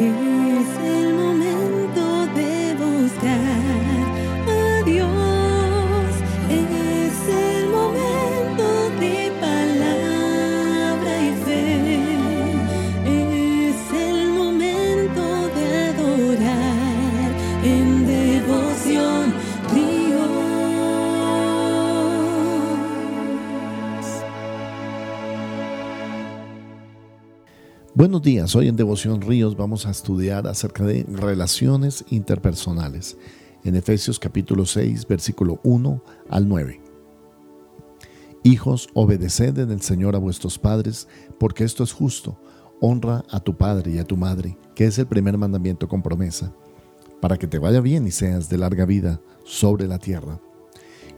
雨丝 Buenos días, hoy en Devoción Ríos vamos a estudiar acerca de relaciones interpersonales en Efesios capítulo 6 versículo 1 al 9. Hijos, obedeced en el Señor a vuestros padres, porque esto es justo. Honra a tu padre y a tu madre, que es el primer mandamiento con promesa, para que te vaya bien y seas de larga vida sobre la tierra.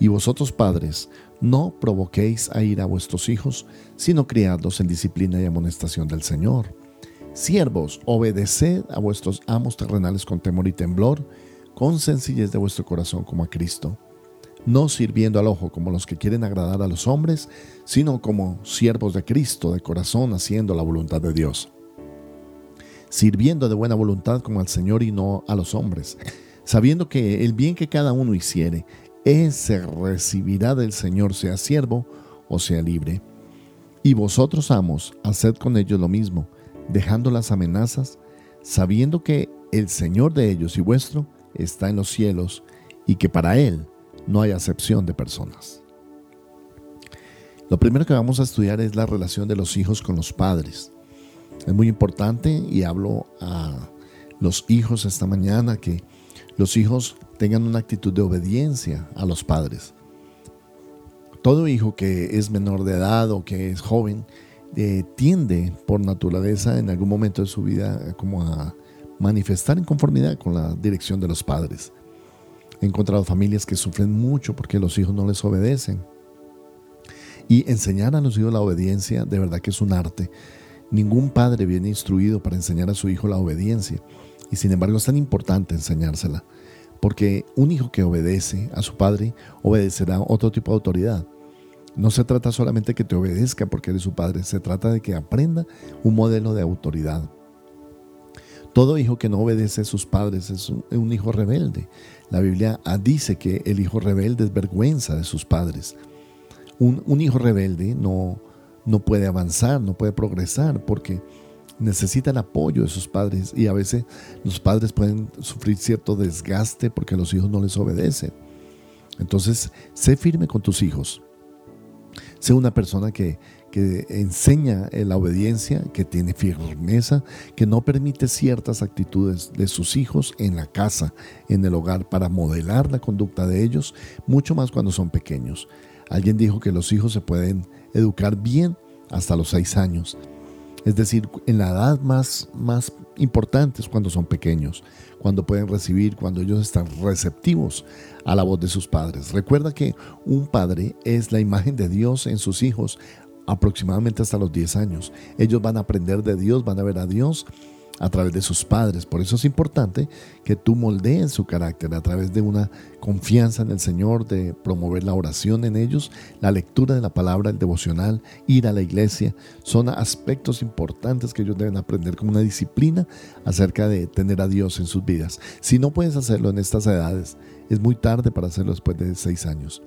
Y vosotros padres, no provoquéis a ir a vuestros hijos, sino criadlos en disciplina y amonestación del Señor. Siervos, obedeced a vuestros amos terrenales con temor y temblor, con sencillez de vuestro corazón como a Cristo, no sirviendo al ojo como los que quieren agradar a los hombres, sino como siervos de Cristo de corazón haciendo la voluntad de Dios, sirviendo de buena voluntad como al Señor y no a los hombres, sabiendo que el bien que cada uno hiciere, ese recibirá del Señor, sea siervo o sea libre. Y vosotros, amos, haced con ellos lo mismo, dejando las amenazas, sabiendo que el Señor de ellos y vuestro está en los cielos y que para Él no hay acepción de personas. Lo primero que vamos a estudiar es la relación de los hijos con los padres. Es muy importante y hablo a los hijos esta mañana que los hijos tengan una actitud de obediencia a los padres. Todo hijo que es menor de edad o que es joven eh, tiende por naturaleza en algún momento de su vida como a manifestar en conformidad con la dirección de los padres. He encontrado familias que sufren mucho porque los hijos no les obedecen. Y enseñar a los hijos la obediencia de verdad que es un arte. Ningún padre viene instruido para enseñar a su hijo la obediencia. Y sin embargo es tan importante enseñársela. Porque un hijo que obedece a su padre obedecerá otro tipo de autoridad. No se trata solamente que te obedezca porque eres su padre, se trata de que aprenda un modelo de autoridad. Todo hijo que no obedece a sus padres es un, hijo rebelde. La Biblia dice que el hijo rebelde es vergüenza de sus padres. Un, un hijo rebelde no, no puede avanzar, no puede progresar porque necesita el apoyo de sus padres y a veces los padres pueden sufrir cierto desgaste porque los hijos no les obedecen. Entonces, sé firme con tus hijos. Sé una persona que, que enseña la obediencia, que tiene firmeza, que no permite ciertas actitudes de sus hijos en la casa, en el hogar, para modelar la conducta de ellos, mucho más cuando son pequeños. Alguien dijo que los hijos se pueden educar bien hasta los seis años. Es decir, en la edad más, más importante es cuando son pequeños, cuando pueden recibir, cuando ellos están receptivos a la voz de sus padres. Recuerda que un padre es la imagen de Dios en sus hijos aproximadamente hasta los 10 años. Ellos van a aprender de Dios, van a ver a Dios a través de sus padres. Por eso es importante que tú moldees su carácter a través de una confianza en el Señor, de promover la oración en ellos, la lectura de la palabra, el devocional, ir a la iglesia. Son aspectos importantes que ellos deben aprender como una disciplina acerca de tener a Dios en sus vidas. Si no puedes hacerlo en estas edades, es muy tarde para hacerlo después de seis años.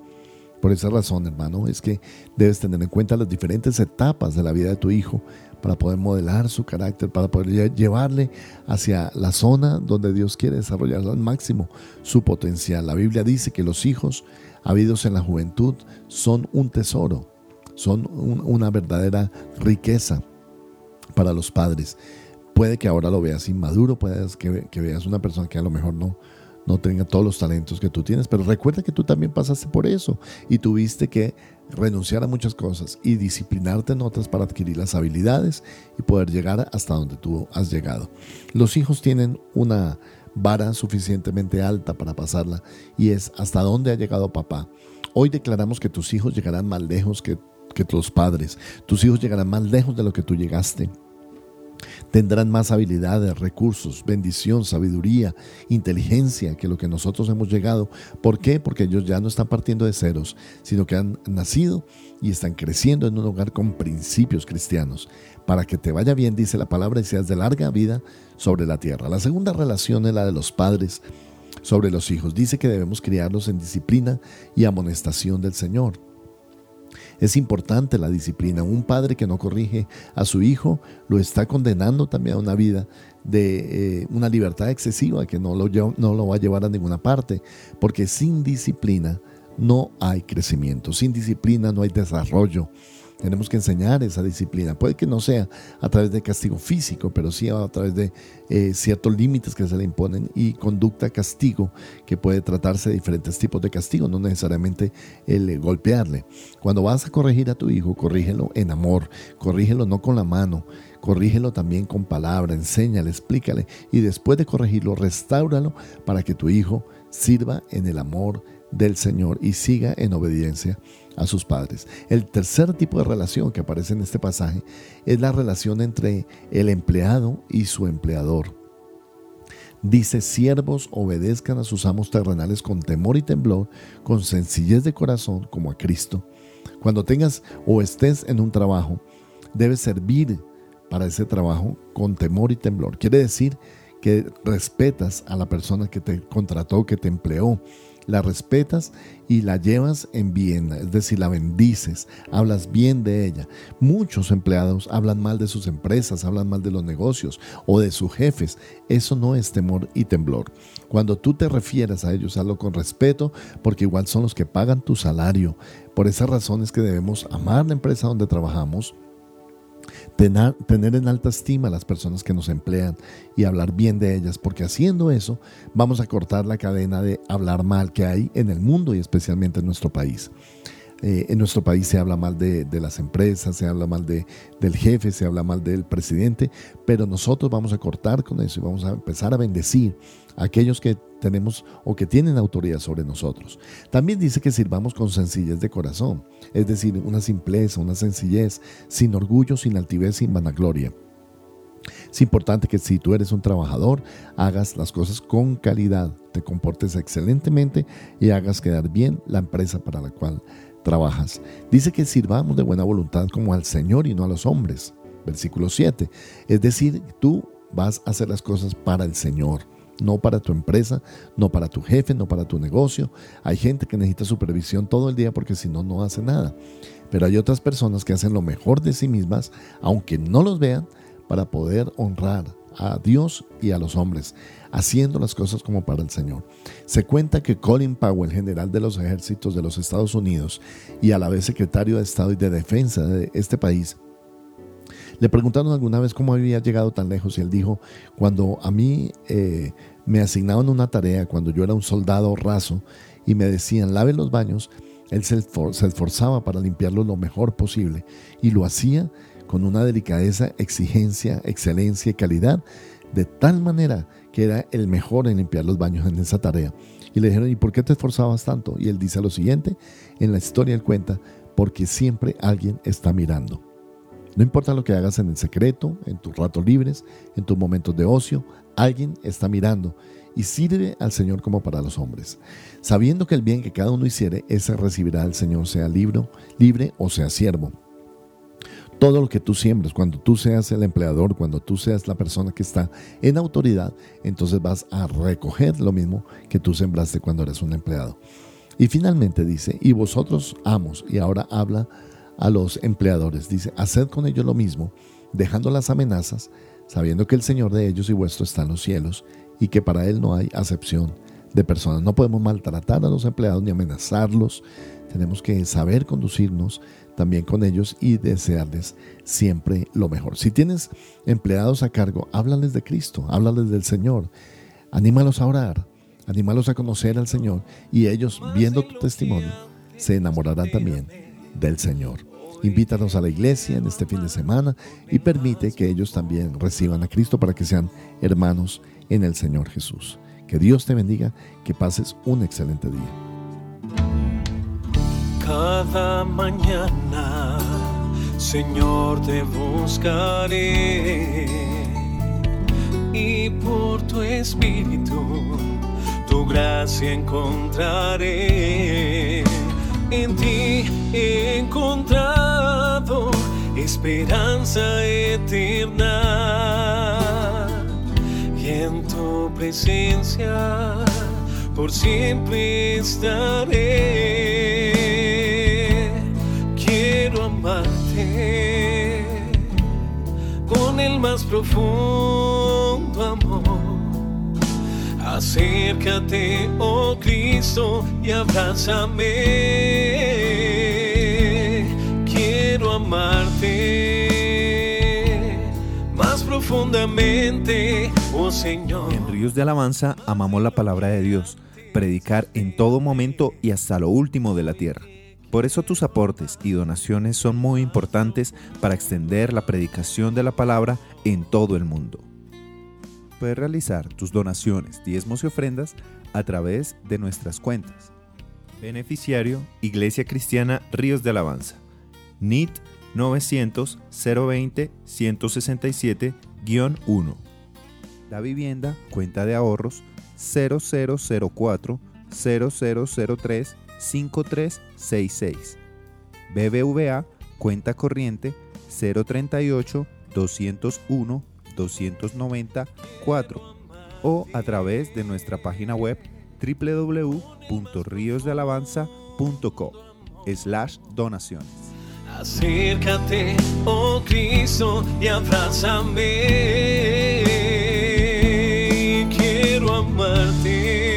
Por esa razón, hermano, es que debes tener en cuenta las diferentes etapas de la vida de tu hijo para poder modelar su carácter, para poder llevarle hacia la zona donde Dios quiere desarrollar al máximo su potencial. La Biblia dice que los hijos habidos en la juventud son un tesoro, son una verdadera riqueza para los padres. Puede que ahora lo veas inmaduro, puede que, que veas una persona que a lo mejor no, no tenga todos los talentos que tú tienes, pero recuerda que tú también pasaste por eso y tuviste que renunciar a muchas cosas y disciplinarte en otras para adquirir las habilidades y poder llegar hasta donde tú has llegado. Los hijos tienen una vara suficientemente alta para pasarla y es hasta dónde ha llegado papá. Hoy declaramos que tus hijos llegarán más lejos que, que tus padres. Tus hijos llegarán más lejos de lo que tú llegaste. Tendrán más habilidades, recursos, bendición, sabiduría, inteligencia que lo que nosotros hemos llegado. ¿Por qué? Porque ellos ya no están partiendo de ceros, sino que han nacido y están creciendo en un hogar con principios cristianos. Para que te vaya bien, dice la palabra, y seas de larga vida sobre la tierra. La segunda relación es la de los padres sobre los hijos. Dice que debemos criarlos en disciplina y amonestación del Señor. Es importante la disciplina. Un padre que no corrige a su hijo lo está condenando también a una vida de eh, una libertad excesiva que no lo, no lo va a llevar a ninguna parte, porque sin disciplina no hay crecimiento, sin disciplina no hay desarrollo, tenemos que enseñar esa disciplina. Puede que no sea a través de castigo físico, pero sí a través de eh, ciertos límites que se le imponen y conducta castigo, que puede tratarse de diferentes tipos de castigo, no necesariamente el golpearle. Cuando vas a corregir a tu hijo, corrígelo en amor, corrígelo no con la mano, corrígelo también con palabra, enséñale, explícale y después de corregirlo, restáuralo para que tu hijo sirva en el amor del Señor y siga en obediencia a sus padres. El tercer tipo de relación que aparece en este pasaje es la relación entre el empleado y su empleador. Dice, siervos obedezcan a sus amos terrenales con temor y temblor, con sencillez de corazón como a Cristo. Cuando tengas o estés en un trabajo, debes servir para ese trabajo con temor y temblor. Quiere decir que respetas a la persona que te contrató, que te empleó, la respetas y la llevas en bien, es decir, la bendices, hablas bien de ella. Muchos empleados hablan mal de sus empresas, hablan mal de los negocios o de sus jefes. Eso no es temor y temblor. Cuando tú te refieres a ellos, hazlo con respeto, porque igual son los que pagan tu salario. Por esas razones que debemos amar la empresa donde trabajamos, tener, en alta estima a las personas que nos emplean y hablar bien de ellas, porque haciendo eso vamos a cortar la cadena de hablar mal que hay en el mundo y especialmente en nuestro país. Eh, en nuestro país se habla mal de, las empresas, se habla mal de, del jefe, se habla mal del presidente, pero nosotros vamos a cortar con eso y vamos a empezar a bendecir aquellos que tenemos o que tienen autoridad sobre nosotros. También dice que sirvamos con sencillez de corazón, es decir, una simpleza, una sencillez, sin orgullo, sin altivez, sin vanagloria. Es importante que si tú eres un trabajador, hagas las cosas con calidad, te comportes excelentemente y hagas quedar bien la empresa para la cual trabajas. Dice que sirvamos de buena voluntad como al Señor y no a los hombres. Versículo 7. Es decir, tú vas a hacer las cosas para el Señor, no para tu empresa, no para tu jefe, no para tu negocio. Hay gente que necesita supervisión todo el día porque si no, no hace nada. Pero hay otras personas que hacen lo mejor de sí mismas, aunque no los vean, para poder honrar a Dios y a los hombres, haciendo las cosas como para el Señor. Se cuenta que Colin Powell, general de los ejércitos de los Estados Unidos y a la vez secretario de Estado y de Defensa de este país, le preguntaron alguna vez cómo había llegado tan lejos y él dijo, cuando a mí eh, me asignaban una tarea, cuando yo era un soldado raso y me decían, lave los baños, él se, se esforzaba para limpiarlos lo mejor posible y lo hacía con una delicadeza, exigencia, excelencia y calidad, de tal manera que era el mejor en limpiar los baños en esa tarea. Y le dijeron, ¿y por qué te esforzabas tanto? Y él dice lo siguiente, en la historia él cuenta, porque siempre alguien está mirando. No importa lo que hagas en el secreto, en tus ratos libres, en tus momentos de ocio, alguien está mirando y sirve al Señor como para los hombres, sabiendo que el bien que cada uno hiciere, ese recibirá al Señor, sea libre, o sea siervo todo lo que tú siembres, cuando tú seas el empleador, cuando tú seas la persona que está en autoridad, entonces vas a recoger lo mismo que tú sembraste cuando eres un empleado. Y finalmente dice, y vosotros amos, y ahora habla a los empleadores, dice, haced con ellos lo mismo, dejando las amenazas, sabiendo que el Señor de ellos y vuestro está en los cielos, y que para Él no hay acepción de personas. No podemos maltratar a los empleados ni amenazarlos, tenemos que saber conducirnos también con ellos y desearles siempre lo mejor. Si tienes empleados a cargo, háblales de Cristo, háblales del Señor, anímalos a orar, anímalos a conocer al Señor y ellos, viendo tu testimonio, se enamorarán también del Señor. Invítanos a la iglesia en este fin de semana y permite que ellos también reciban a Cristo para que sean hermanos en el Señor Jesús. Que Dios te bendiga, que pases un excelente día cada mañana, Señor, te buscaré y por tu espíritu tu gracia encontraré. En ti he encontrado esperanza eterna y en tu presencia por siempre estaré. Quiero amarte con el más profundo amor. Acércate, oh Cristo, y abrázame. Quiero amarte más profundamente, oh Señor. En Ríos de Alabanza amamos la palabra de Dios, predicar en todo momento y hasta lo último de la tierra. Por eso tus aportes y donaciones son muy importantes para extender la predicación de la palabra en todo el mundo. Puedes realizar tus donaciones, diezmos y ofrendas a través de nuestras cuentas. Beneficiario Iglesia Cristiana Ríos de Alabanza. NIT 900 020 167-1. La vivienda, cuenta de ahorros 0004 0003 5366. BBVA, cuenta corriente 038 201 294 o a través de nuestra página web www.riosdealabanza.com slash donaciones. Acércate, oh Cristo, y abrázame. Quiero amarte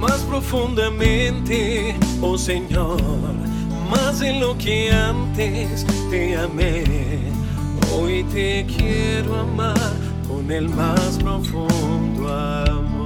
más profundamente, oh Señor, más de lo que antes te amé. Hoy te quiero amar con el más profundo amor.